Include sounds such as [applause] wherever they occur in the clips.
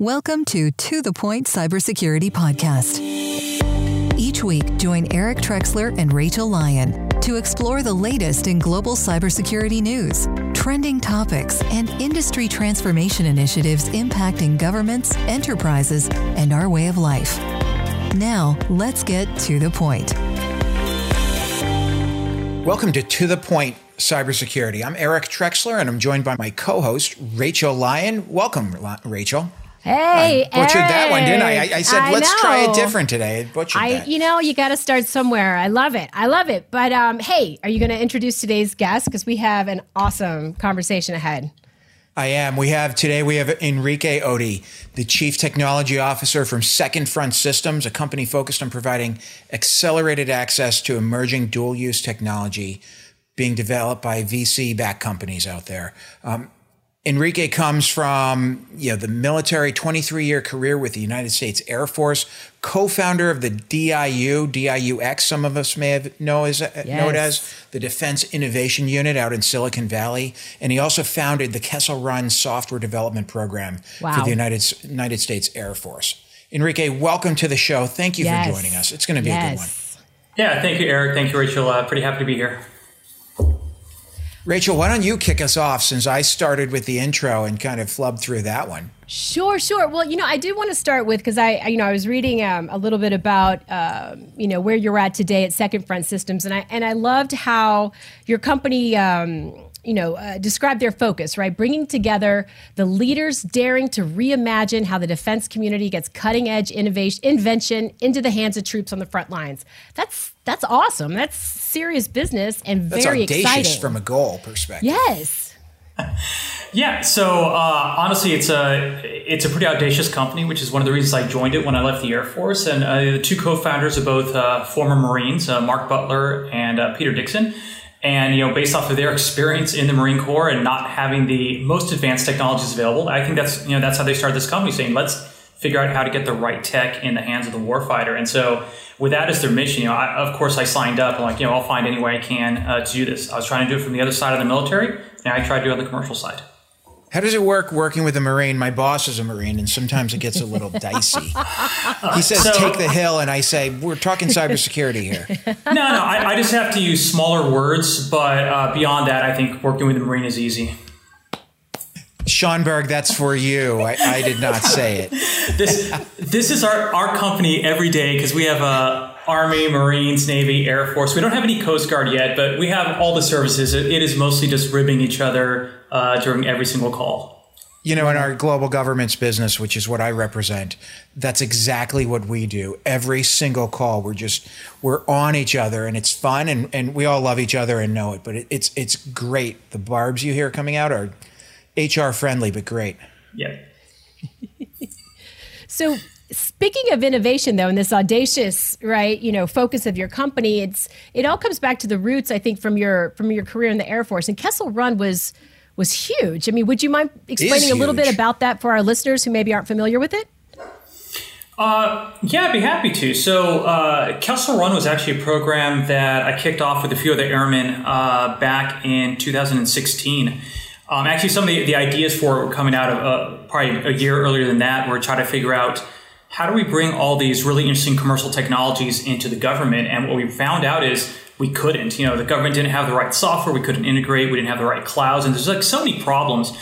Welcome to To The Point Cybersecurity Podcast. Each week, join Eric Trexler and Rachel Lyon to explore the latest in global cybersecurity news, trending topics, and industry transformation initiatives impacting governments, enterprises, and our way of life. Now, let's get to the point. Welcome to To The Point Cybersecurity. I'm Eric Trexler, and I'm joined by my co host, Rachel Lyon. Welcome, Rachel. Hey, I butchered Eric. that one, didn't I? I, I said, I let's try it different today. I butchered I, that. you know, you got to start somewhere. I love it. I love it. But um, hey, are you going to introduce today's guest? Because we have an awesome conversation ahead. I am. We have today, we have Enrique Oti, the Chief Technology Officer from Second Front Systems, a company focused on providing accelerated access to emerging dual use technology being developed by VC backed companies out there. Um, Enrique comes from you know the military, 23 year career with the United States Air Force, co-founder of the DIU, DIUX. Some of us may have know as know it as the Defense Innovation Unit out in Silicon Valley, and he also founded the Kessel Run Software Development Program for the United United States Air Force. Enrique, welcome to the show. Thank you Yes. for joining us. It's going to be a good one. yes. Yeah, thank you, Eric. Thank you, Rachel. Uh, pretty happy to be here. Rachel, why don't you kick us off since I started with the intro and kind of flubbed through that one? Sure, sure. Well, you know, I did want to start with because I, you know, I was reading um, a little bit about, um, you know, where you're at today at Second Front Systems, and I and I loved how your company, um, you know, uh, described their focus, right? Bringing together the leaders daring to reimagine how the defense community gets cutting edge innovation, invention into the hands of troops on the front lines. That's that's awesome. That's serious business and That's very audacious exciting. from a goal perspective. yes. [laughs] Yeah, so uh, honestly, it's a it's a pretty audacious company, which is one of the reasons I joined it when I left the Air Force. And uh, the two co-founders are both uh, former Marines, uh, Mark Butler and uh, Peter Dixon. And you know, based off of their experience in the Marine Corps and not having the most advanced technologies available, I think that's you know that's how they started this company, saying let's figure out how to get the right tech in the hands of the warfighter. And so, with that as their mission, you know, I, of course, I signed up. I'm like, you know, I'll find any way I can uh, to do this. I was trying to do it from the other side of the military, and I tried to do it on the commercial side. How does it work working with a Marine? My boss is a Marine, and sometimes it gets a little [laughs] dicey. He says, So- take the hill, and I say, we're talking cybersecurity here. [laughs] No, no, I, I just have to use smaller words, but uh, beyond that, I think working with a Marine is easy. Schonberg, that's for you. I, I did not say it. [laughs] This this is our, our company every day because we have uh, Army, Marines, Navy, Air Force. We don't have any Coast Guard yet, but we have all the services. It, it is mostly just ribbing each other uh, during every single call. You know, in our global governments business, which is what I represent, that's exactly what we do. Every single call, we're just we're on each other, and it's fun, and, and we all love each other and know it. But it, it's it's great. The barbs you hear coming out are HR friendly, but great. Yeah. [laughs] So speaking of innovation though, and this audacious, right, you know, focus of your company, it's it all comes back to the roots, I think, from your from your career in the Air Force. And Kessel Run was was huge. I mean, would you mind explaining a little bit about that for our listeners who maybe aren't familiar with it? Uh, yeah, I'd be happy to. So, uh, Kessel Run was actually a program that I kicked off with a few other airmen uh, back in 2016. Um, actually, some of the, the ideas for it were coming out of uh, probably a year earlier than that. We're trying to figure out how do we bring all these really interesting commercial technologies into the government. And what we found out is we couldn't. You know, the government didn't have the right software. We couldn't integrate. We didn't have the right clouds. And there's like so many problems.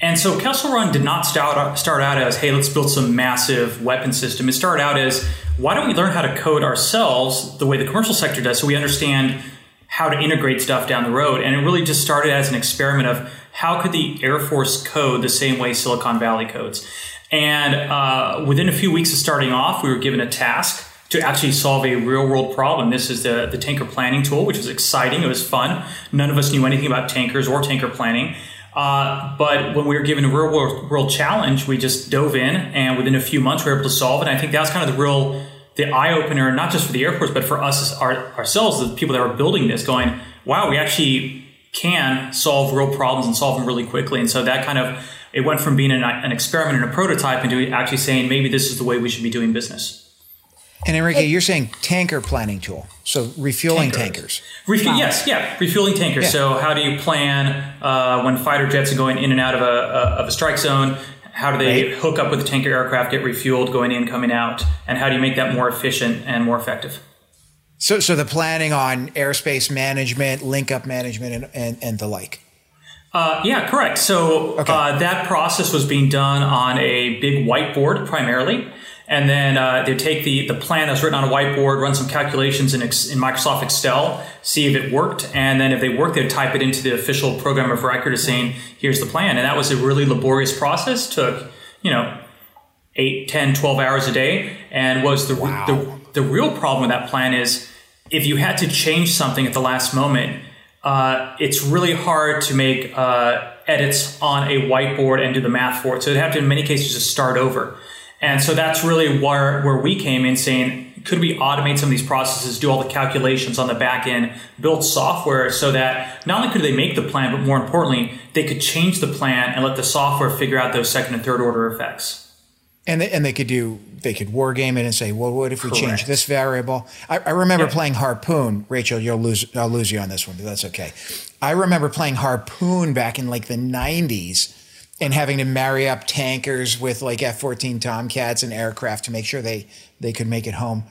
And so Kessel Run did not start, start out as, hey, let's build some massive weapon system. It started out as, why don't we learn how to code ourselves the way the commercial sector does so we understand how to integrate stuff down the road. And it really just started as an experiment of how could the Air Force code the same way Silicon Valley codes. And uh, within a few weeks of starting off, we were given a task to actually solve a real world problem. This is the, the tanker planning tool, which was exciting. It was fun. None of us knew anything about tankers or tanker planning. Uh, but when we were given a real world, world challenge, we just dove in, and within a few months, we were able to solve it. And I think that's kind of the real the eye opener, not just for the airports, but for us our, ourselves, the people that were building this, going, "Wow, we actually can solve real problems and solve them really quickly." And so that kind of it went from being an, an experiment and a prototype into actually saying maybe this is the way we should be doing business. And Enrique, you're saying tanker planning tool, so refueling tankers. Refu- Yes, yeah, refueling tankers. Yeah. So how do you plan uh, when fighter jets are going in and out of a, a of a strike zone? How do they Right. hook up with the tanker aircraft, get refueled, going in, coming out, and how do you make that more efficient and more effective? So, so the planning on airspace management, link up management, and, and, and the like. Uh, yeah, correct. So Okay. uh, that process was being done on a big whiteboard primarily. And then uh, they take the, the plan that's written on a whiteboard, run some calculations in, Ex- in Microsoft Excel, see if it worked. And then if they worked, they'd type it into the official program of record as saying, here's the plan. And that was a really laborious process. Took, you know, 8, 10, 12 hours a day. And was the, Wow. the, the real problem with that plan is if you had to change something at the last moment, uh, it's really hard to make uh, edits on a whiteboard and do the math for it. So they'd have to, in many cases, just start over. And so that's really where, where we came in saying, could we automate some of these processes, do all the calculations on the back end, build software so that not only could they make the plan, but more importantly, they could change the plan and let the software figure out those second and third order effects. And they, and they could do they could war game it and say, well, what if we change this variable? I, I remember Yeah. playing Harpoon. Rachel, you'll lose I'll lose you on this one, but that's okay. I remember playing Harpoon back in like the '90s and having to marry up tankers with like F-14 Tomcats and aircraft to make sure they they could make it home.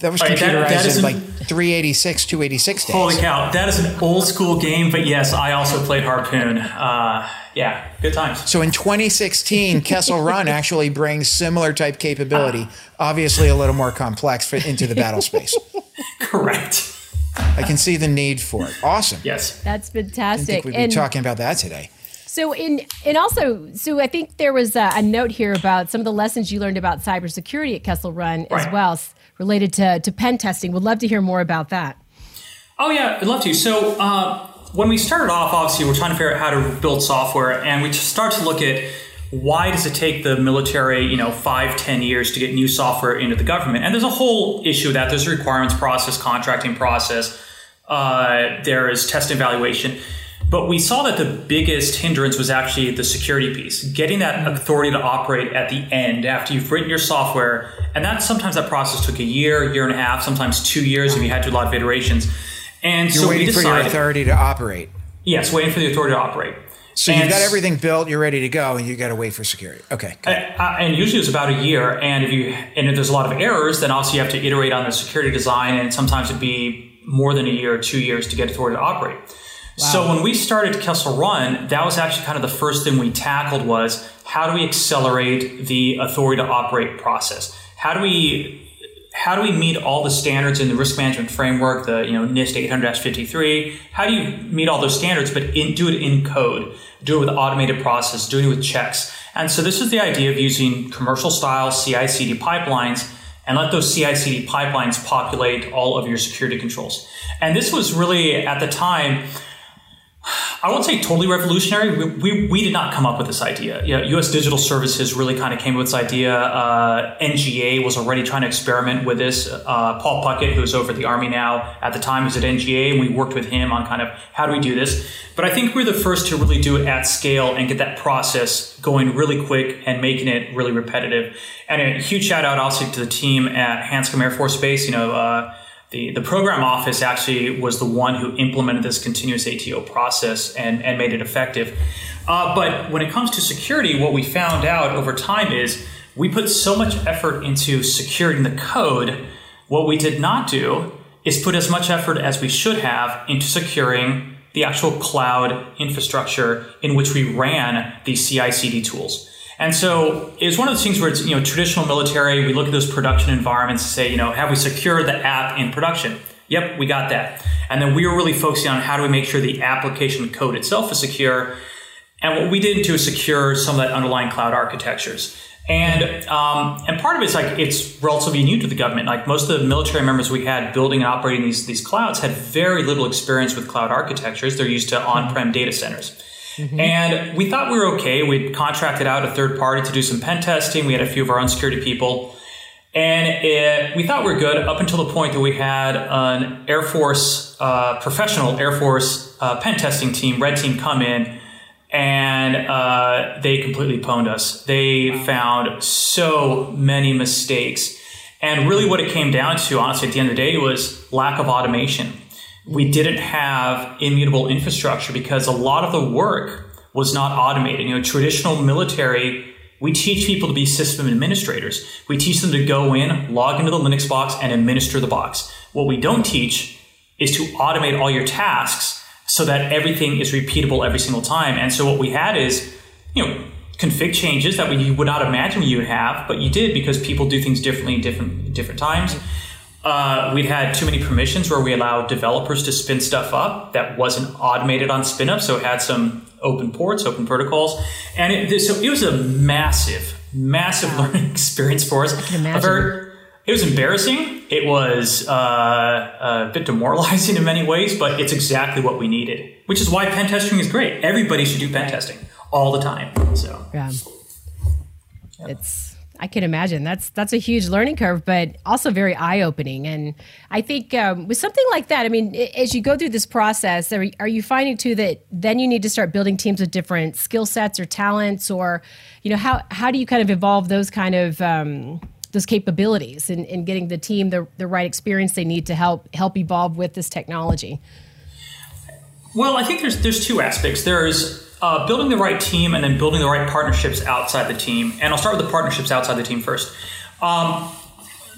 That was Right, that- computerized in like 386, 286 days. Holy cow, that is an old school game, but yes, I also played Harpoon. Uh, yeah, good times. So in 2016, [laughs] Kessel Run actually brings similar type capability, obviously a little more complex for, into the battle space. [laughs] Correct. I can see the need for it. Awesome. Yes. That's I fantastic. think we'd be And- talking about that today. So in and also so I think there was a, a note here about some of the lessons you learned about cybersecurity at Kessel Run as well, related to to pen testing. Would love to hear more about that. Oh yeah, I'd love to. So uh, when we started off, obviously we're trying to figure out how to build software, and we start to look at why does it take the military, you know, five, ten years to get new software into the government? And there's a whole issue of that. There's a requirements process, contracting process. Uh, there is test evaluation. But we saw that the biggest hindrance was actually the security piece, getting that authority to operate at the end after you've written your software. And that sometimes that process took a year, year and a half, sometimes two years if you had to do a lot of iterations. And You're so we waiting for your authority to operate. yes, waiting for the authority to operate. So And you've got everything built, you're ready to go, and you got to wait for security. Okay. good. Uh, and usually it's about a year. And if you and if there's a lot of errors, then also you have to iterate on the security design, and sometimes it'd be more than a year or two years to get authority to operate. So when we started Kessel Run, that was actually kind of the first thing we tackled was how do we accelerate the authority to operate process? How do we how do we meet all the standards in the risk management framework, the you know NIST 800-53? How do you meet all those standards, but in, do it in code, do it with automated process, doing it with checks? And so this is the idea of using commercial style CI/CD pipelines and let those CI/CD pipelines populate all of your security controls. And this was really at the time. I won't say totally revolutionary. We, we, we did not come up with this idea. You know, U.S. Digital Services really kind of came up with this idea. Uh, NGA was already trying to experiment with this. Uh, Paul Puckett, who's over at the Army now, at the time was at NGA, and we worked with him on kind of how do we do this. But I think we're the first to really do it at scale and get that process going really quick and making it really repetitive. And a huge shout out also to the team at Hanscom Air Force Base. You know. Uh, the, the program office actually was the one who implemented this continuous ATO process and, and made it effective. Uh, but when it comes to security, what we found out over time is we put so much effort into securing the code. What we did not do is put as much effort as we should have into securing the actual cloud infrastructure in which we ran these CI CD tools. And so it's one of those things where it's, you know, traditional military, we look at those production environments and say, you know, have we secured the app in production? Yep, we got that. And then we were really focusing on how do we make sure the application code itself is secure. And what we did to secure some of that underlying cloud architectures. And um, and part of it's like it's relatively new to the government. Like most of the military members we had building and operating these these clouds had very little experience with cloud architectures. They're used to on-prem data centers. And we thought we were okay. We'd contracted out a third party to do some pen testing. We had a few of our own security people. And it, we thought we were good up until the point that we had an Air Force, uh, professional Air Force uh, pen testing team, Red Team, come in and uh, they completely pwned us. They found so many mistakes. And really, what it came down to, honestly, at the end of the day, was lack of automation. We didn't have immutable infrastructure because a lot of the work was not automated. You know, traditional military We teach people to be system administrators. We teach them to go in, log into the Linux box, and administer the box. What we don't teach is to automate all your tasks so that everything is repeatable every single time. And so what we had is, you know, config changes that we would not imagine you would have, but you did because people do things differently in different different times. Uh, we'd had too many permissions where we allowed developers to spin stuff up that wasn't automated on spin up, so it had some open ports, open protocols, and it, so it was a massive, massive wow. learning [laughs] experience for us. I can imagine. Very, it was embarrassing. It was uh, a bit demoralizing in many ways, but it's exactly what we needed, which is why pen testing is great. Everybody should do pen testing all the time. So yeah, yeah. it's I can imagine that's that's a huge learning curve, but also very eye opening. And I think um, with something like that, I mean, as you go through this process, are, are you finding too that then you need to start building teams with different skill sets or talents, or you know, how how do you kind of evolve those kind of um, those capabilities in getting the team the, the right experience they need to help help evolve with this technology? Well, I think there's there's two aspects. There's uh, building the right team and then building the right partnerships outside the team. And I'll start with the partnerships outside the team first. Um,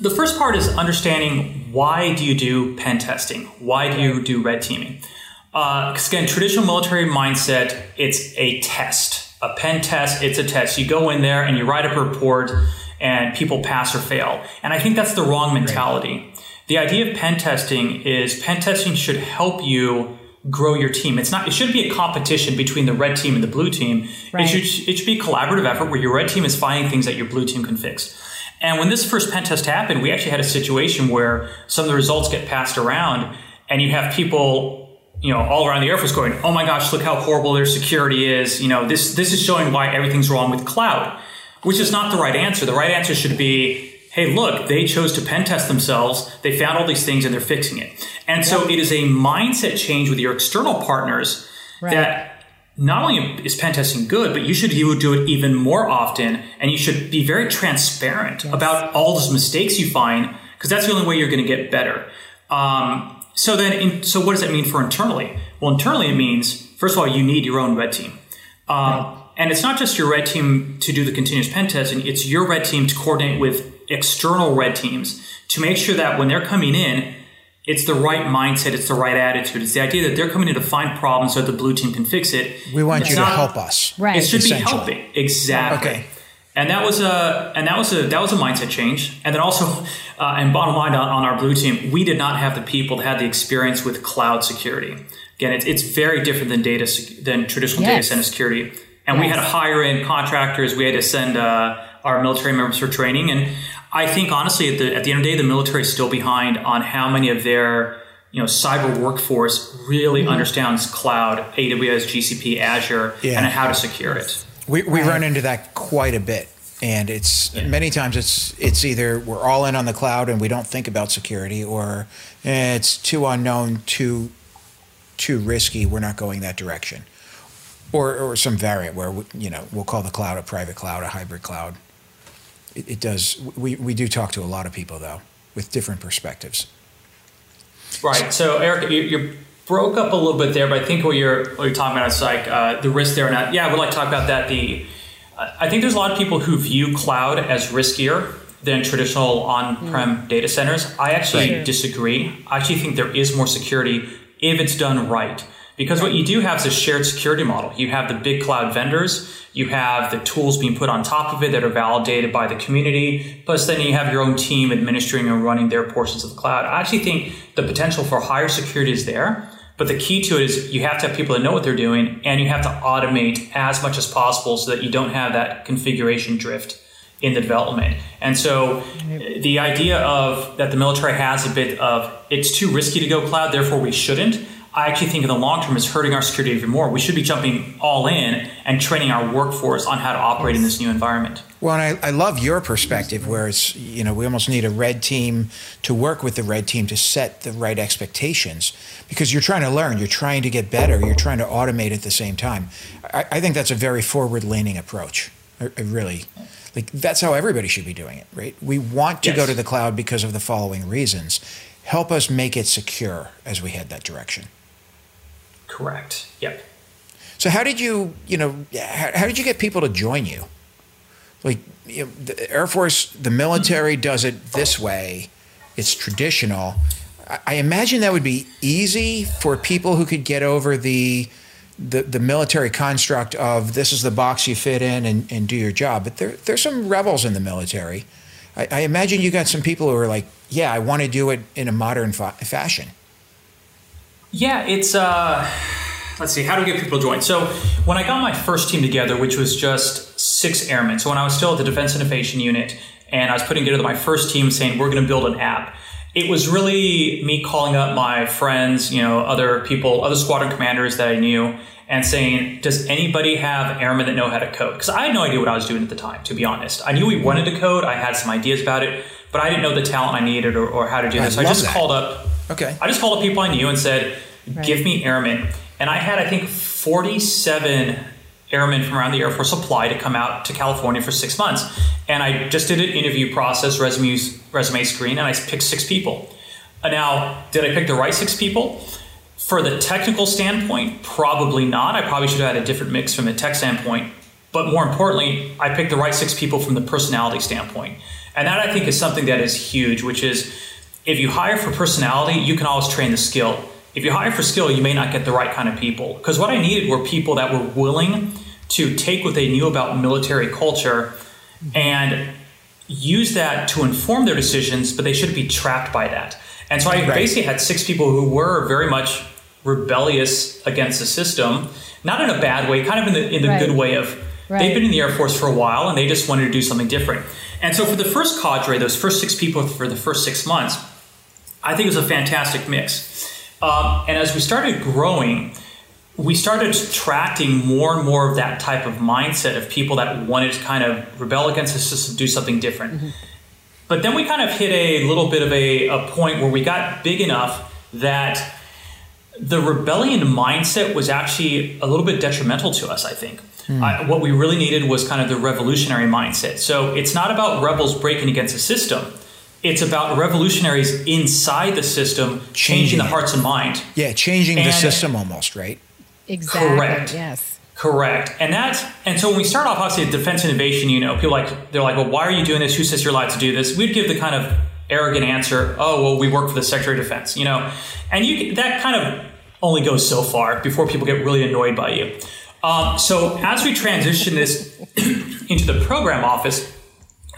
the first part is understanding why do you do pen testing? Why do you do red teaming? Because uh, again, traditional military mindset, it's a test. A pen test, it's a test. You go in there and you write up a report and people pass or fail. And I think that's the wrong mentality. The idea of pen testing is pen testing should help you grow your team. It's not. It shouldn't be a competition between the red team and the blue team. Right. It should. It should be a collaborative effort where your red team is finding things that your blue team can fix. And when this first pen test happened, we actually had a situation where some of the results get passed around, and you have people, you know, all around the Air Force going, "Oh my gosh, look how horrible their security is." You know, this this is showing why everything's wrong with cloud, which is not the right answer. The right answer should be hey, look, they chose to pen test themselves. They found all these things and they're fixing it. And so it is a mindset change with your external partners right. that not only is pen testing good, but you should you would do it even more often, and you should be very transparent yes. about all those mistakes you find, because that's the only way you're going to get better. Um, so then, in, so what does that mean for internally? Well, internally it means first of all you need your own red team. Um, right. And it's not just your red team to do the continuous pen testing; it's your red team to coordinate with external red teams to make sure that when they're coming in, it's the right mindset, it's the right attitude. It's the idea that they're coming in to find problems so that the blue team can fix it. We want it's you not, to help us. Right. It should be helping. Exactly. Okay. And that was a and that was a that was a mindset change. And then also, uh, and bottom line on, on, our blue team, we did not have the people that had the experience with cloud security. Again, it's, it's very different than data than traditional yes. data center security. And yes. we had to hire in contractors. We had to send uh, our military members for training. And I think honestly, at the, at the end of the day, the military is still behind on how many of their you know cyber workforce really mm-hmm. understands cloud, AWS, GCP, Azure, yeah. and how to secure it. We, we right. run into that quite a bit. And it's yeah. many times it's it's either we're all in on the cloud and we don't think about security, or it's too unknown, too too risky. We're not going that direction, or or some variant where we, you know we'll call the cloud a private cloud, a hybrid cloud it, it does. We, we do talk to a lot of people though with different perspectives. Right. So, Eric, you, you, broke up a little bit there, but I think what you're what you're talking about is like uh, the risk there. And yeah, I would like to talk about that. The I think there's a lot of people who view cloud as riskier than traditional on-prem mm. data centers. I actually right. disagree. I actually think there is more security if it's done right. Because what you do have is a shared security model. You have the big cloud vendors, you have the tools being put on top of it that are validated by the community, plus then you have your own team administering and running their portions of the cloud. I actually think the potential for higher security is there, but the key to it is you have to have people that know what they're doing and you have to automate as much as possible so that you don't have that configuration drift in the development. And so the idea of that the military has a bit of it's too risky to go cloud, therefore we shouldn't. I actually think in the long term is hurting our security even more. We should be jumping all in and training our workforce on how to operate in this new environment. Well, and I, I love your perspective where it's, you know, we almost need a red team to work with the red team to set the right expectations because you're trying to learn, you're trying to get better, you're trying to automate at the same time. I, I think that's a very forward leaning approach. I, I really, like, that's how everybody should be doing it, right? We want to yes. go to the cloud because of the following reasons. Help us make it secure as we head that direction. Correct. Yep. So how did you, you know, how, how did you get people to join you? like you know, the Air Force, the military mm-hmm. does it this way. It's traditional. I, I imagine that would be easy for people who could get over the the, the military construct of this is the box you fit in and, and do your job. But there, there's some rebels in the military. I, I imagine you got some people who are like, yeah, I want to do it in a modern fa- fashion. Yeah, it's uh, let's see, how do we get people to join? So when I got my first team together, which was just six airmen, so when I was still at the Defense Innovation Unit, and I was putting together my first team, saying we're going to build an app. It was really me calling up my friends, you know, other people, other squadron commanders that I knew, and saying, "Does anybody have airmen that know how to code?" Because I had no idea what I was doing at the time, to be honest. I knew we wanted to code. I had some ideas about it, but I didn't know the talent I needed or, or how to do this. I, I just that. called up. Okay. I just called up people I knew and said, "Give me airmen." And I had, I think, forty-seven airmen from around the Air Force apply to come out to California for six months. And I just did an interview process, resume resume screen, and I picked six people. Uh, now, did I pick the right six people? For the technical standpoint, probably not. I probably should have had a different mix from a tech standpoint. But more importantly, I picked the right six people from the personality standpoint. And that I think is something that is huge, which is if you hire for personality, you can always train the skill. If you hire for skill, you may not get the right kind of people. Because what I needed were people that were willing to take what they knew about military culture and use that to inform their decisions, but they shouldn't be trapped by that. And so I right. basically had six people who were very much rebellious against the system, not in a bad way, kind of in the in the right. good way of right. they've been in the Air Force for a while and they just wanted to do something different. And so for the first cadre, those first six people for the first six months, I think it was a fantastic mix. Um, and as we started growing, we started attracting more and more of that type of mindset of people that wanted to kind of rebel against the system, do something different. Mm-hmm. But then we kind of hit a little bit of a, a point where we got big enough that the rebellion mindset was actually a little bit detrimental to us, I think. Mm. I, what we really needed was kind of the revolutionary mindset. So it's not about rebels breaking against the system. It's about revolutionaries inside the system changing, changing the hearts and mind. Yeah, changing and, the system almost, right? Exactly. Correct. Yes. Correct. And that's and so when we start off obviously at defense innovation, you know, people like they're like, well, why are you doing this? Who says you're allowed to do this? We'd give the kind of arrogant answer, oh well, we work for the Secretary of Defense, you know, and you that kind of only goes so far before people get really annoyed by you. Um, so as we transition this [clears throat] into the program office,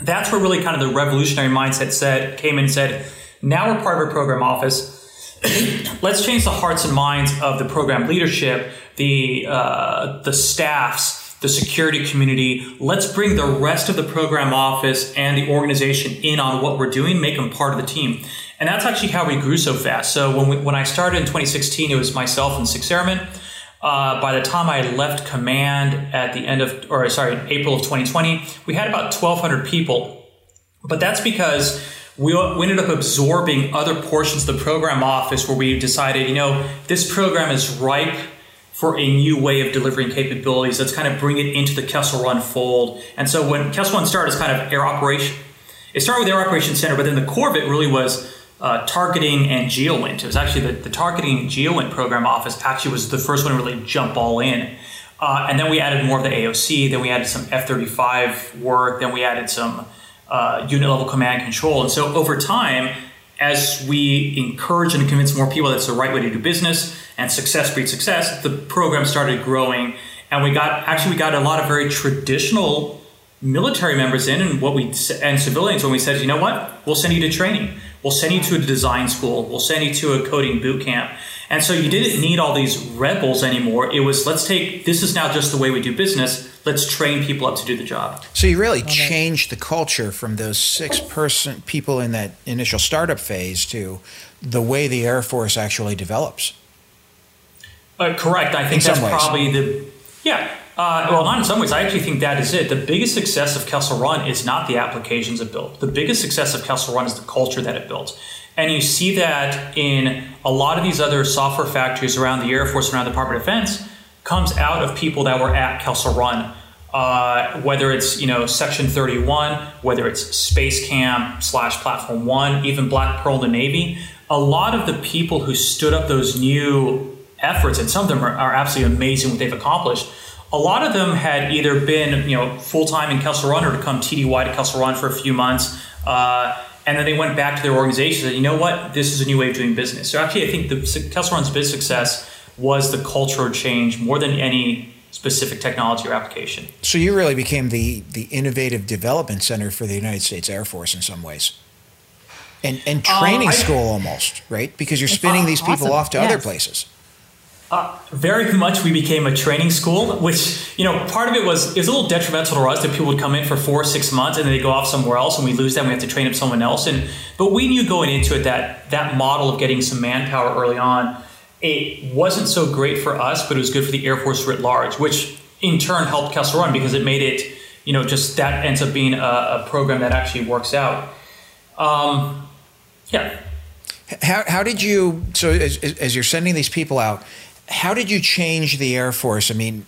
that's where really kind of the revolutionary mindset said came and said, now we're part of a program office [clears throat] let's change the hearts and minds of the program leadership, the uh, the staffs, the security community. Let's bring the rest of the program office and the organization in on what we're doing, make them part of the team. And that's actually how we grew so fast. So when we, when I started in 2016, it was myself and six airmen. Uh, by the time I left command at the end of, or sorry, April of 2020, we had about 1,200 people. But that's because we, we ended up absorbing other portions of the program office where we decided, you know, this program is ripe for a new way of delivering capabilities. Let's kind of bring it into the Kessel Run fold. And so when Kessel Run started as kind of air operation, it started with Air Operations Center, but then the core of it really was uh, targeting and GeoINT. It was actually the, the targeting GeoINT program office actually was the first one to really jump all in. Uh, and then we added more of the AOC, then we added some F 35 work, then we added some uh, unit level command control. And so over time, as we encourage and convince more people that's the right way to do business and success breeds success, the program started growing. And we got actually we got a lot of very traditional military members in and what we and civilians when we said, you know what, we'll send you to training, we'll send you to a design school, we'll send you to a coding boot camp. And so you didn't need all these rebels anymore. It was let's take this is now just the way we do business. Let's train people up to do the job. So you really changed the culture from those six person people in that initial startup phase to the way the Air Force actually develops. Uh, correct. I think in that's probably the yeah. Uh, well, not in some ways. I actually think that is it. The biggest success of Kessel Run is not the applications it built. The biggest success of Kessel Run is the culture that it built. And you see that in a lot of these other software factories around the Air Force, around the Department of Defense, comes out of people that were at Kessel Run. Uh, whether it's you know Section 31, whether it's Space Camp slash Platform One, even Black Pearl, the Navy, a lot of the people who stood up those new efforts, and some of them are, are absolutely amazing what they've accomplished. A lot of them had either been you know full time in Kessel Run or to come TDY to Kessel Run for a few months. Uh, and then they went back to their organization and said, you know what, this is a new way of doing business. So actually, I think the Kessel Run's business success was the cultural change more than any specific technology or application. So you really became the the innovative development center for the United States Air Force in some ways. And and training uh, I, school almost, right? Because you're spinning uh, these people awesome. off to yes. other places. Uh, very much we became a training school, which, you know, part of it was, it was a little detrimental to us that people would come in for four or six months and then they go off somewhere else and we lose them. We have to train up someone else. And, but we knew going into it that that model of getting some manpower early on, it wasn't so great for us, but it was good for the Air Force writ large, which in turn helped Kessel Run because it made it, you know, just that ends up being a, a program that actually works out. Um, yeah. How, how did you, so as, as you're sending these people out, how did you change the Air Force? I mean,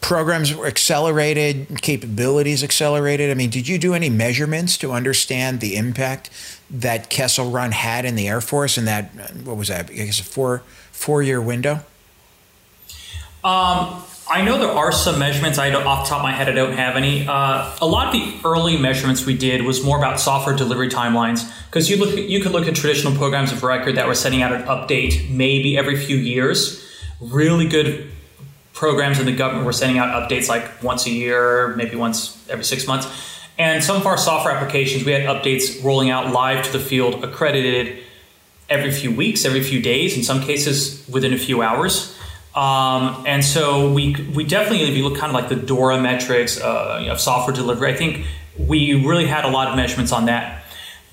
programs were accelerated, capabilities accelerated. I mean, did you do any measurements to understand the impact that Kessel Run had in the Air Force in that what was that? I guess a four four year window. Um, I know there are some measurements. I off the top of my head, I don't have any. Uh, a lot of the early measurements we did was more about software delivery timelines because you look, you could look at traditional programs of record that were sending out an update maybe every few years. Really good programs in the government were sending out updates like once a year, maybe once every six months. And some of our software applications, we had updates rolling out live to the field, accredited every few weeks, every few days, in some cases within a few hours. Um, and so we we definitely, if you look kind of like the DORA metrics uh, of software delivery, I think we really had a lot of measurements on that.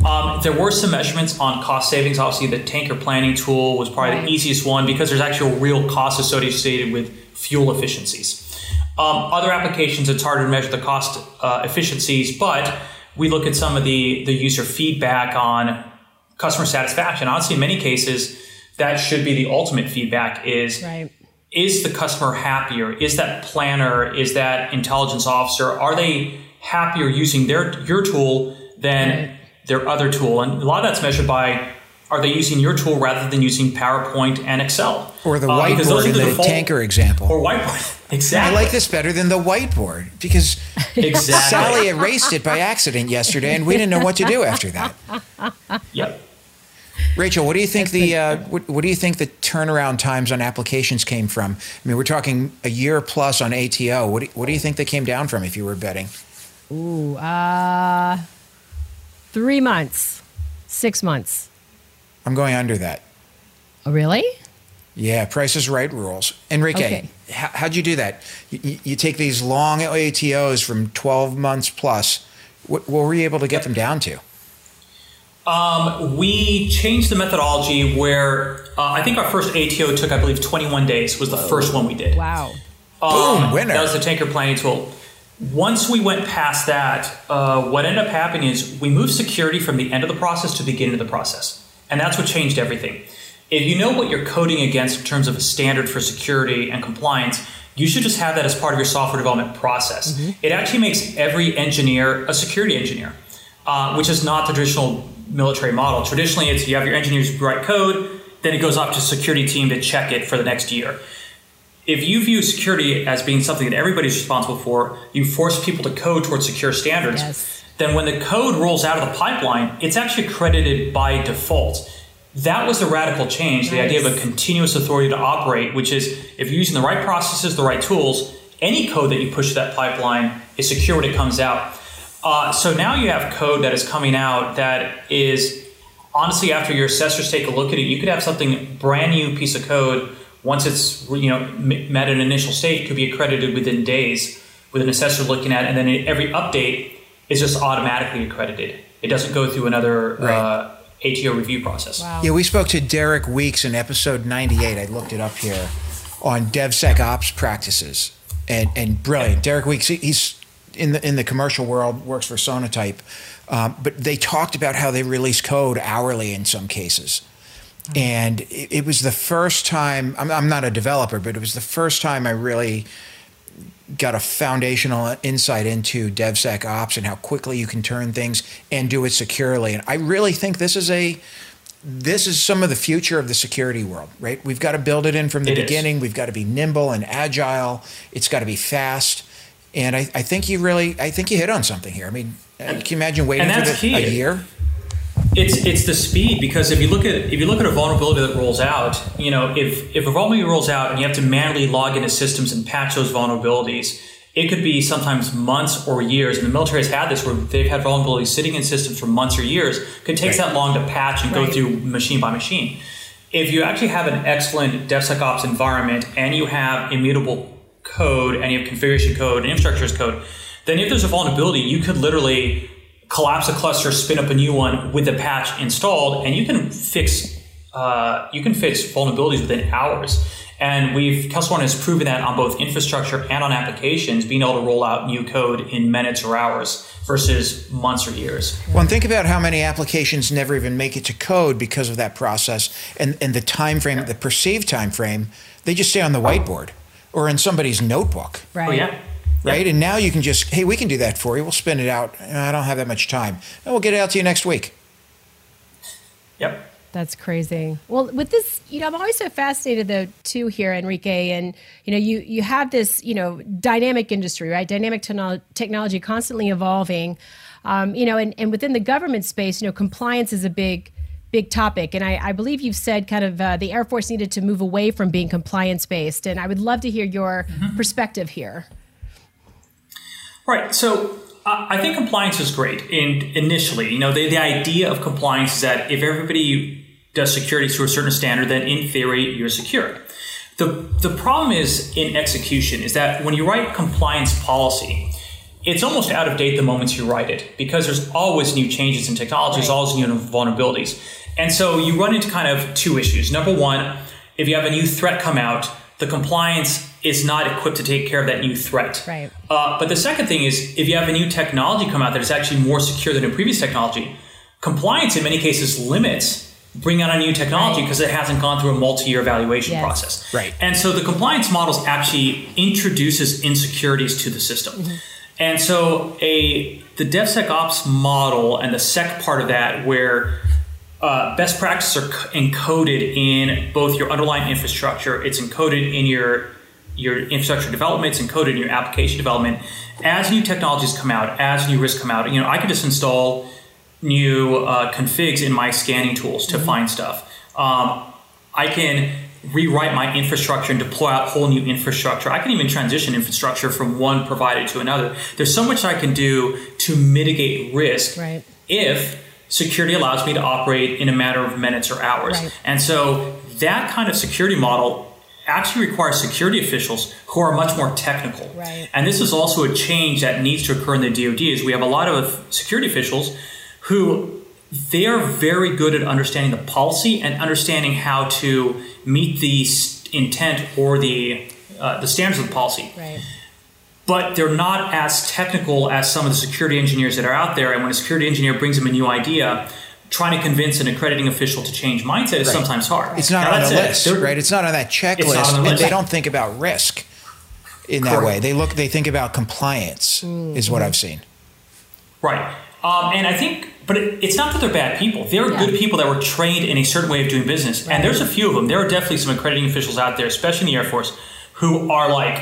Um, there were some measurements on cost savings. Obviously, the tanker planning tool was probably right. the easiest one because there's actually a real cost associated with fuel efficiencies. Um, other applications, it's harder to measure the cost uh, efficiencies, but we look at some of the, the user feedback on customer satisfaction. Honestly, in many cases, that should be the ultimate feedback is right is the customer happier? Is that planner, is that intelligence officer, are they happier using their your tool than right. their other tool? And a lot of that's measured by are they using your tool rather than using PowerPoint and Excel? Or the whiteboard uh, whiteboard in the, default, tanker example. Or whiteboard. [laughs] Exactly. I like this better than the whiteboard because exactly. Sally erased it by accident yesterday and we didn't know what to do after that. Yep. Rachel, what do you think the uh, what, what, do you think the turnaround times on applications came from? I mean, we're talking a year plus on ATO. What do, what do you think they came down from if you were betting? Ooh, uh, three months, six months. I'm going under that. Oh, really? Yeah, Price is Right rules. Enrique, okay. how, how'd you do that? You, you, take these long ATOs from 12 months plus. What, what were you able to get them down to? Um, we changed the methodology where uh, I think our first ATO took, I believe, 21 days was the first one we did. Wow. Um, Boom, winner. That was the tanker planning tool. Once we went past that, uh, what ended up happening is we moved security from the end of the process to the beginning of the process. And that's what changed everything. If you know what you're coding against in terms of a standard for security and compliance, you should just have that as part of your software development process. Mm-hmm. It actually makes every engineer a security engineer, uh, which is not the traditional military model. Traditionally, it's you have your engineers write code, then it goes off to security team to check it for the next year. If you view security as being something that everybody's responsible for, you force people to code towards secure standards. Yes. Then when the code rolls out of the pipeline, it's actually accredited by default. That was the radical change, nice. the idea of a continuous authority to operate, which is if you're using the right processes, the right tools, any code that you push to that pipeline is secure when it comes out. Uh, so now you have code that is coming out that is honestly, after your assessors take a look at it, you could have something brand new piece of code once it's you know met an initial state could be accredited within days with an assessor looking at it, and then every update is just automatically accredited. It doesn't go through another right. uh, ATO review process. Wow. Yeah, we spoke to Derek Weeks in episode 98. I looked it up here on DevSecOps practices, and and brilliant. Derek Weeks, he's in the in the commercial world works for Sonatype, um, but they talked about how they release code hourly in some cases. And it, it, was the first time, I'm, I'm not a developer, but it was the first time I really got a foundational insight into DevSecOps and how quickly you can turn things and do it securely. And I really think this is a this is some of the future of the security world, right? We've got to build it in from the It is. beginning. We've got to be nimble and agile. It's got to be fast. And I, I think you really, I think you hit on something here. I mean, uh, can you imagine waiting for the, key. a year? It's it's the speed because if you look at if you look at a vulnerability that rolls out, you know, if if a vulnerability rolls out and you have to manually log into systems and patch those vulnerabilities, it could be sometimes months or years. And the military has had this where they've had vulnerabilities sitting in systems for months or years. Could take Right. that long to patch and go through machine by machine. If you actually have an excellent DevSecOps environment and you have immutable code and you have configuration code and infrastructure as code, then if there's a vulnerability, you could literally collapse a cluster, spin up a new one with the patch installed, and you can fix uh, you can fix vulnerabilities within hours. And we've Kelsey has proven that on both infrastructure and on applications, being able to roll out new code in minutes or hours versus months or years. Well, and think about how many applications never even make it to code because of that process and, and the time frame, the perceived time frame, they just stay on the whiteboard or in somebody's notebook. Right. Oh yeah. Right. And now you can just, hey, we can do that for you. We'll spin it out. I don't have that much time. And we'll get it out to you next week. Yep. That's crazy. Well, with this, you know, I'm always so fascinated though too here, Enrique, and you know, you you have this, you know, dynamic industry, right? Dynamic techno- technology constantly evolving, um, you know, and, and within the government space, you know, compliance is a big big topic, and I, I believe you've said kind of uh, the Air Force needed to move away from being compliance based, and I would love to hear your perspective here. Right. So uh, I think compliance is great. And initially, you know, the, the idea of compliance is that if everybody does security to a certain standard, then in theory you're secure. The the problem is in execution is that when you write compliance policy, it's almost out of date the moment you write it because there's always new changes in technology, there's always new vulnerabilities. And so you run into kind of two issues. Number one, if you have a new threat come out, the compliance is not equipped to take care of that new threat. Right. Uh, but the second thing is, if you have a new technology come out that is actually more secure than a previous technology, compliance in many cases limits bring out a new technology Right. because it hasn't gone through a multi-year evaluation Yes. process. Right. And so the compliance models actually introduces insecurities to the system. Mm-hmm. And so a the DevSecOps model and the sec part of that, where uh, best practices are c- encoded in both your underlying infrastructure, it's encoded in your your infrastructure development, it's encoded in your application development. As new technologies come out, as new risks come out, you know, I can just install new uh, configs in my scanning tools to find stuff. Um, I can rewrite my infrastructure and deploy out whole new infrastructure. I can even transition infrastructure from one provider to another. There's so much I can do to mitigate risk Right. if security allows me to operate in a matter of minutes or hours. Right. And so that kind of security model actually requires security officials who are much more technical. Right. And this is also a change that needs to occur in the DoD is we have a lot of security officials who they are very good at understanding the policy and understanding how to meet the intent or the uh, the standards of the policy Right. But they're not as technical as some of the security engineers that are out there. And when a security engineer brings them a new idea, trying to convince an accrediting official to change mindset is Right. sometimes hard. It's not Now, on that's the list, They're- right? It's not on that It's not checklist, on the and list. they don't think about risk in that way. They look, they think about compliance, is what I've seen. Right. Um, and I think, but it, it's not that they're bad people. They're Yeah. good people that were trained in a certain way of doing business. Right. And there's a few of them. There are definitely some accrediting officials out there, especially in the Air Force, who are like,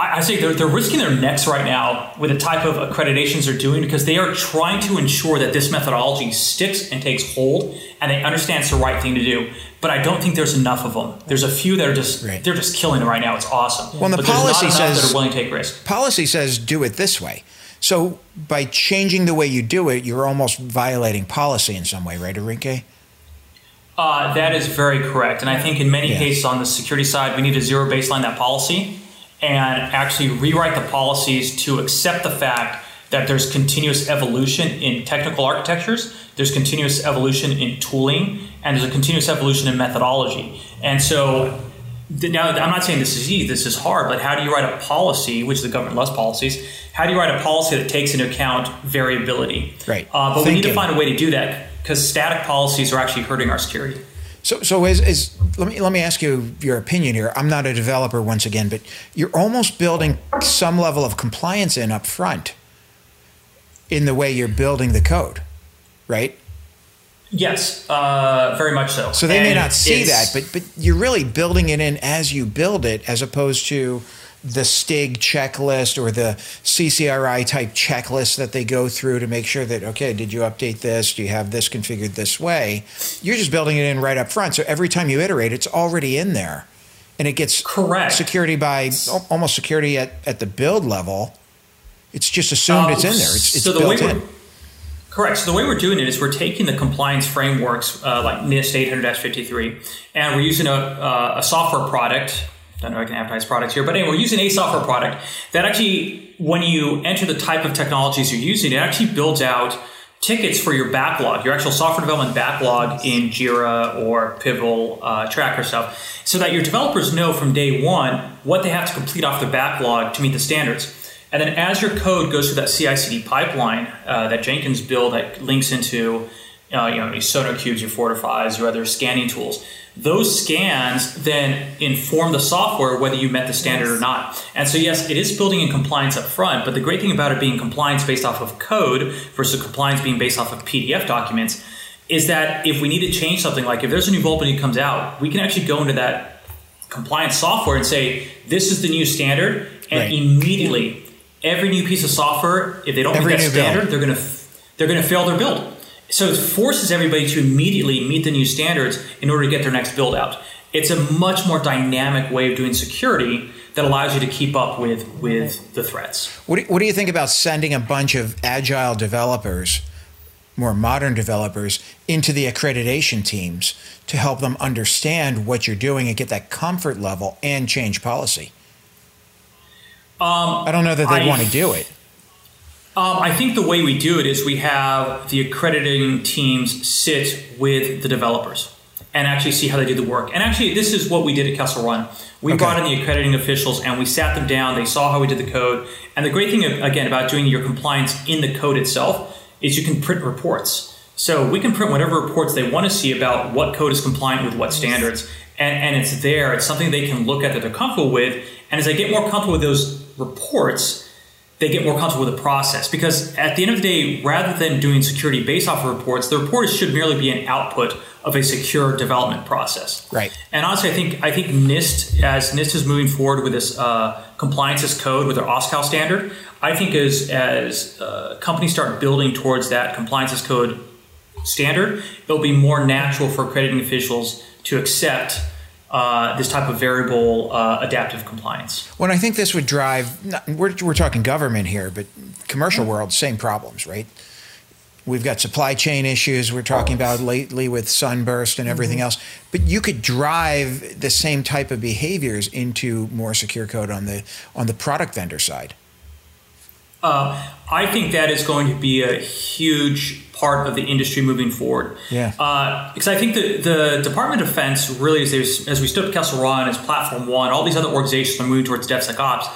I, I say they're, they're risking their necks right now with the type of accreditations they're doing because they are trying to ensure that this methodology sticks and takes hold and they understand it's the right thing to do. But I don't think there's enough of them. There's a few that are just Right. they're just killing it right now. It's awesome. Well, the policy says- that are willing to take risks. Policy says do it this way. So by changing the way you do it, you're almost violating policy in some way, right, Enrique? Uh, that is very correct. And I think in many Yeah. cases on the security side, we need to zero baseline that policy and actually rewrite the policies to accept the fact that there's continuous evolution in technical architectures, there's continuous evolution in tooling, and there's a continuous evolution in methodology. And so now I'm not saying this is easy, this is hard, but how do you write a policy, which the government loves policies, how do you write a policy that takes into account variability? Right. Uh, but we need to find a way to do that because static policies are actually hurting our security. So, so is, is let me let me ask you your opinion here. I'm not a developer once again, but you're almost building some level of compliance in up front in the way you're building the code, right? Yes, uh, very much so. So they and may not see that, but but you're really building it in as you build it, as opposed to the STIG checklist or the CCRI type checklist that they go through to make sure that, okay, did you update this? Do you have this configured this way? You're just building it in right up front. So every time you iterate, it's already in there. And it gets correct security by almost security at, at the build level. It's just assumed um, it's in there. It's, it's so the built in. Correct. So the way we're doing it is we're taking the compliance frameworks uh, like NIST 800-53, and we're using a, uh, a software product don't know if I can advertise products here, but anyway, we're using a software product that actually, when you enter the type of technologies you're using, it actually builds out tickets for your backlog, your actual software development backlog in Jira or Pivotal uh, Tracker stuff, so that your developers know from day one what they have to complete off their backlog to meet the standards. And then as your code goes through that CI/CD pipeline uh, that Jenkins build that links into uh, you know, your SonarQubes, your Fortifys, your other scanning tools. Those scans then inform the software whether you met the standard or not. And so, yes, it is building in compliance up front, but the great thing about it being compliance based off of code versus compliance being based off of PDF documents is that if we need to change something, like if there's a new vulnerability comes out, we can actually go into that compliance software and say, this is the new standard, and right. immediately every new piece of software, if they don't every meet that standard, build. they're going to they're going to fail their build. So it forces everybody to immediately meet the new standards in order to get their next build out. It's a much more dynamic way of doing security that allows you to keep up with with the threats. What do, what do you think about sending a bunch of agile developers, more modern developers, into the accreditation teams to help them understand what you're doing and get that comfort level and change policy? Um, I don't know that they'd I, want to do it. Um, I think the way we do it is we have the accrediting teams sit with the developers and actually see how they do the work. And actually, this is what we did at Kessel Run. We okay. brought in the accrediting officials and we sat them down. They saw how we did the code. And the great thing, again, about doing your compliance in the code itself is you can print reports. So we can print whatever reports they want to see about what code is compliant with what standards. And, and it's there. It's something they can look at that they're comfortable with. And as they get more comfortable with those reports, they get more comfortable with the process. Because at the end of the day, rather than doing security based off of reports, the reports should merely be an output of a secure development process. Right. And honestly, I think I think NIST, as NIST is moving forward with this uh, compliance as code with their OSCAL standard, I think as as uh, companies start building towards that compliance as code standard, it'll be more natural for accrediting officials to accept uh, this type of variable uh, adaptive compliance. Well, I think this would drive, we're, we're talking government here, but commercial world, same problems, right? We've got supply chain issues we're talking about lately with sunburst and everything mm-hmm. else. But you could drive the same type of behaviors into more secure code on the on the product vendor side. Uh, I think that is going to be a huge part of the industry moving forward. Yeah. Uh, because I think the, the Department of Defense really, is as we stood up Kessel Run, as Platform One, all these other organizations are moving towards DevSecOps.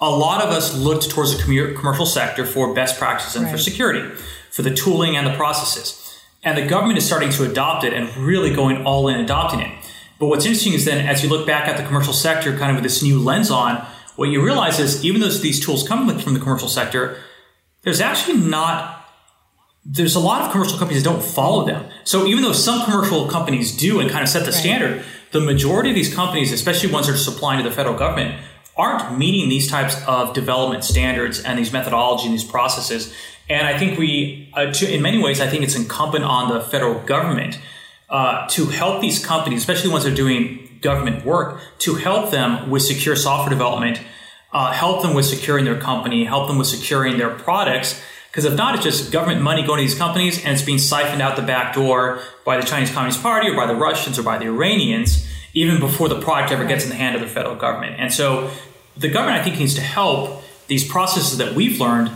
A lot of us looked towards the commercial sector for best practices and right. for security, for the tooling and the processes. And the government is starting to adopt it and really going all in adopting it. But what's interesting is then as you look back at the commercial sector kind of with this new lens on, what you realize is even though these tools come from the commercial sector, there's actually not there's a lot of commercial companies that don't follow them. So even though some commercial companies do and kind of set the right. standard, the majority of these companies, especially ones that are supplying to the federal government, aren't meeting these types of development standards and these methodology and these processes. And I think we, uh, to, in many ways, I think it's incumbent on the federal government uh, to help these companies, especially the ones that are doing government work to help them with secure software development, uh, help them with securing their company, help them with securing their products. Because if not, it's just government money going to these companies and it's being siphoned out the back door by the Chinese Communist Party or by the Russians or by the Iranians, even before the product ever gets in the hand of the federal government. And so the government, I think, needs to help these processes that we've learned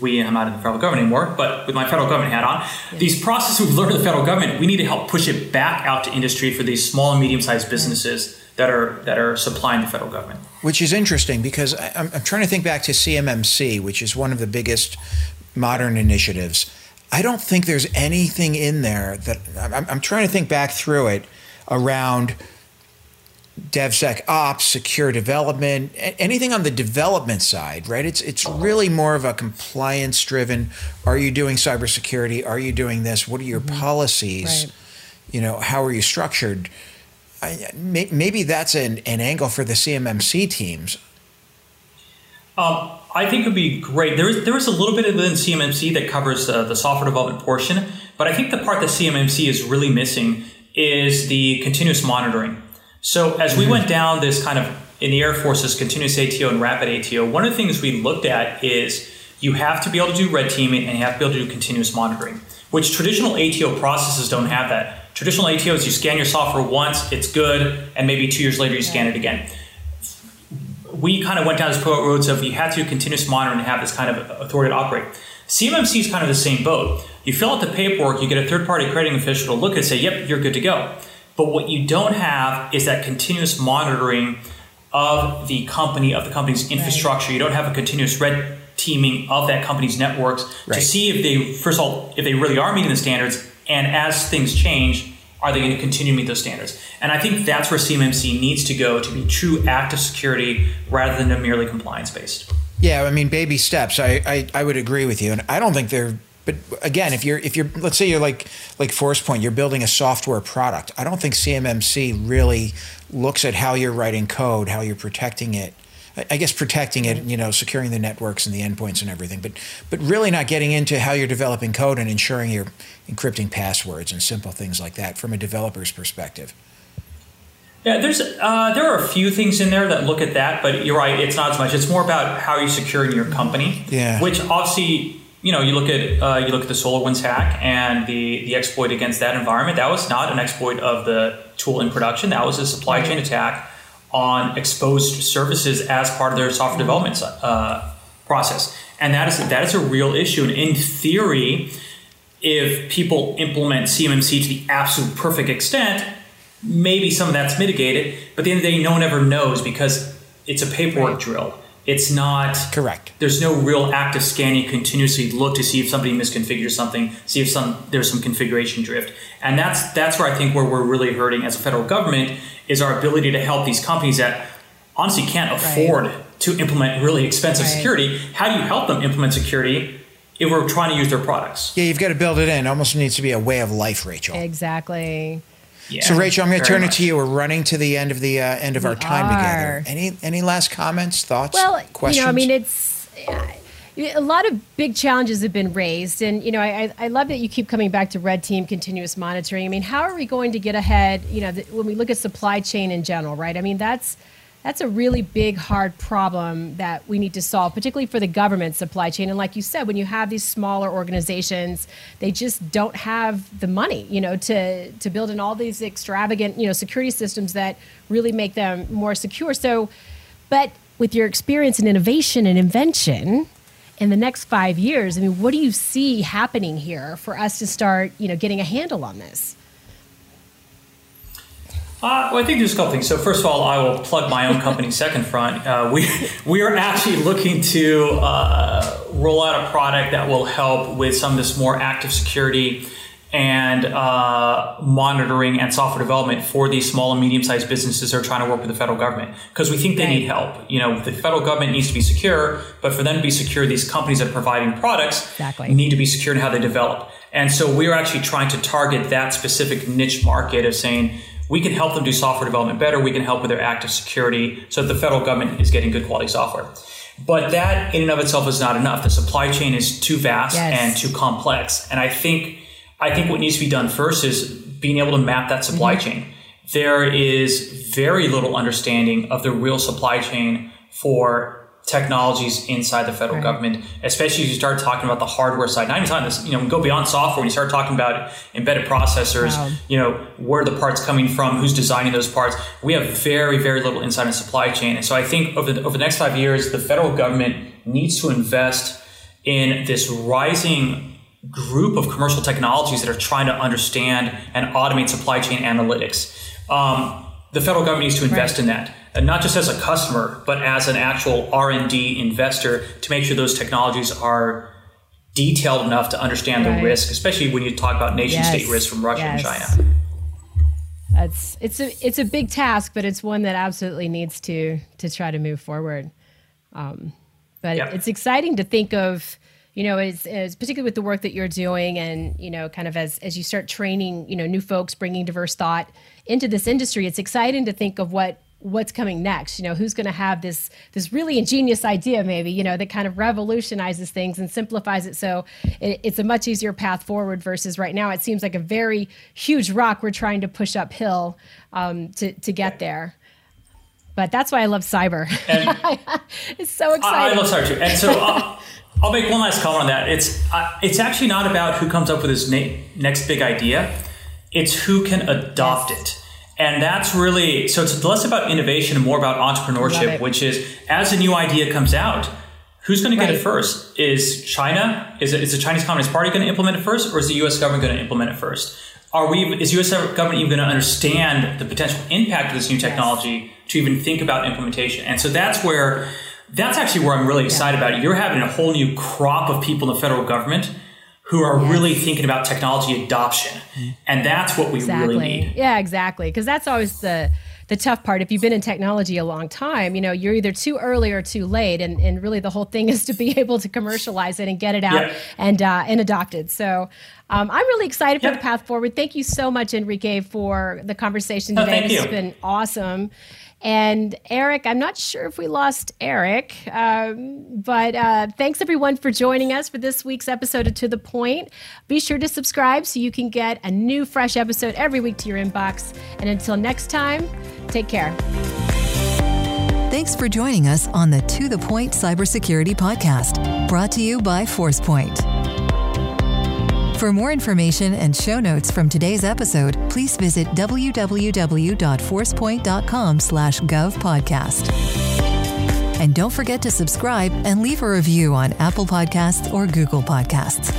we I'm not in the federal government anymore, but with my federal government hat on, these processes we've learned in the federal government, we need to help push it back out to industry for these small and medium sized businesses that are that are supplying the federal government. Which is interesting because I'm, I'm trying to think back to CMMC, which is one of the biggest modern initiatives. I don't think there's anything in there that I'm, I'm trying to think back through it around DevSecOps, secure development, anything on the development side, right? It's it's really more of a compliance driven. Are you doing cybersecurity? Are you doing this? What are your mm-hmm. policies? Right. You know, how are you structured? I, maybe that's an, an angle for the CMMC teams. Um, I think it would be great. There is there is a little bit within CMMC that covers uh, the software development portion, but I think the part that CMMC is really missing is the continuous monitoring. So as we mm-hmm. went down this kind of in the Air Force's continuous ATO and rapid ATO, one of the things we looked at is you have to be able to do red teaming and you have to be able to do continuous monitoring, which traditional ATO processes don't have that. Traditional ATO is you scan your software once, it's good, and maybe two years later you scan it again we kind of went down this road of you had to continuous monitoring and have this kind of authority to operate. CMMC is kind of the same boat. You fill out the paperwork, you get a third party crediting official to look at and say, yep, you're good to go. But what you don't have is that continuous monitoring of the company, of the company's infrastructure. Right. You don't have a continuous red teaming of that company's networks right. to see if they, first of all, if they really are meeting the standards, and as things change, are they going to continue to meet those standards? And I think that's where CMMC needs to go to be true active security rather than a merely compliance based. Yeah, I mean, baby steps. I, I, I would agree with you, and I don't think they're. But again, if you're if you're let's say you're like like Forcepoint, you're building a software product. I don't think CMMC really looks at how you're writing code, how you're protecting it, I guess protecting it, you know, securing the networks and the endpoints and everything, but but really not getting into how you're developing code and ensuring you're encrypting passwords and simple things like that from a developer's perspective. Yeah, there's uh, there are a few things in there that look at that, but you're right, it's not as much. It's more about how you're securing your company. Yeah. Which obviously, you know, you look at uh, you look at the SolarWinds hack and the the exploit against that environment. That was not an exploit of the tool in production. That was a supply chain attack on exposed services as part of their software development uh, process, and that is that is a real issue. And in theory, if people implement CMMC to the absolute perfect extent, maybe some of that's mitigated. But at the end of the day, no one ever knows because it's a paperwork right. drill. It's not correct. There's no real active scanning. You continuously look to see if somebody misconfigures something, see if some there's some configuration drift, and that's that's where I think where we're really hurting as a federal government is our ability to help these companies that honestly can't afford right. to implement really expensive right. security. How do you help them implement security if we're trying to use their products? Yeah, you've got to build it in. It almost needs to be a way of life, Rachel. Exactly. Yeah, so Rachel, I'm going to turn much. it to you. We're running to the end of the uh, end of we our time are. together. Any any last comments, thoughts, well, questions? You know, I mean, it's a lot of big challenges have been raised, and you know, I, I love that you keep coming back to red team continuous monitoring. I mean, how are we going to get ahead? You know, when we look at supply chain in general, right? I mean, that's that's a really big, hard problem that we need to solve, particularly for the government supply chain. And like you said, when you have these smaller organizations, they just don't have the money, you know, to to build in all these extravagant, you know, security systems that really make them more secure. So, but with your experience in innovation and invention, in the next five years, I mean, what do you see happening here for us to start, you know, getting a handle on this? Uh, well, I think there's a couple things. So first of all, I will plug my own company, [laughs] Second Front. Uh, we we are actually looking to uh, roll out a product that will help with some of this more active security and uh, monitoring and software development for these small and medium-sized businesses that are trying to work with the federal government because we think they right. need help. You know, the federal government needs to be secure, but for them to be secure, these companies that are providing products exactly. need to be secure in how they develop. And so we're actually trying to target that specific niche market of saying we can help them do software development better. We can help with their active security so that the federal government is getting good quality software. But that in and of itself is not enough. The supply chain is too vast yes. and too complex. And I think I think what needs to be done first is being able to map that supply mm-hmm. chain. There is very little understanding of the real supply chain for technologies inside the federal right. government, especially as you start talking about the hardware side. Not even talking this, you know, go beyond software. When you start talking about embedded processors, wow. you know, where the parts coming from, who's designing those parts. We have very, very little insight in supply chain. And so I think over the, over the next five years, the federal government needs to invest in this rising group of commercial technologies that are trying to understand and automate supply chain analytics. Um, the federal government needs to invest right. in that not just as a customer, but as an actual R&D investor to make sure those technologies are detailed enough to understand right. the risk, especially when you talk about nation yes. state risk from Russia yes. and China. it's it's a it's a big task, but it's one that absolutely needs to to try to move forward. Um, but yep. it's exciting to think of you know, it's, it's, particularly with the work that you're doing, and you know, kind of as as you start training, you know, new folks, bringing diverse thought into this industry. It's exciting to think of what what's coming next you know who's going to have this this really ingenious idea maybe you know that kind of revolutionizes things and simplifies it so it, it's a much easier path forward versus right now it seems like a very huge rock we're trying to push uphill um, to to get there but that's why I love cyber. [laughs] it's so exciting. I, I love cyber too. And so [laughs] I'll, I'll, make one last comment on that. It's uh, it's actually not about who comes up with this na- next big idea. It's who can adopt yes. it. And that's really so it's less about innovation and more about entrepreneurship, which is as a new idea comes out, who's going to get right. it first? Is China? Is, it, is the Chinese Communist Party going to implement it first, or is the U.S. government going to implement it first? Are we? Is U.S. government even going to understand the potential impact of this new technology to even think about implementation? And so that's where that's actually where I'm really excited yeah. about it. You're having a whole new crop of people in the federal government who are yes. really thinking about technology adoption. And that's what we exactly. really need. Yeah, exactly. Because that's always the the tough part. If you've been in technology a long time, you know, you're either too early or too late. And, and really the whole thing [laughs] is to be able to commercialize it and get it out and uh, and adopted. So um, I'm really excited for the path forward. Thank you so much, Enrique, for the conversation today. Oh, this has been awesome. And Eric, I'm not sure if we lost Eric, um, but uh, thanks everyone for joining us for this week's episode of To the Point. Be sure to subscribe so you can get a new, fresh episode every week to your inbox. And until next time, take care. Thanks for joining us on the To the Point Cybersecurity Podcast, brought to you by ForcePoint. For more information and show notes from today's episode, please visit www.forcepoint.com slash govpodcast. And don't forget to subscribe and leave a review on Apple Podcasts or Google Podcasts.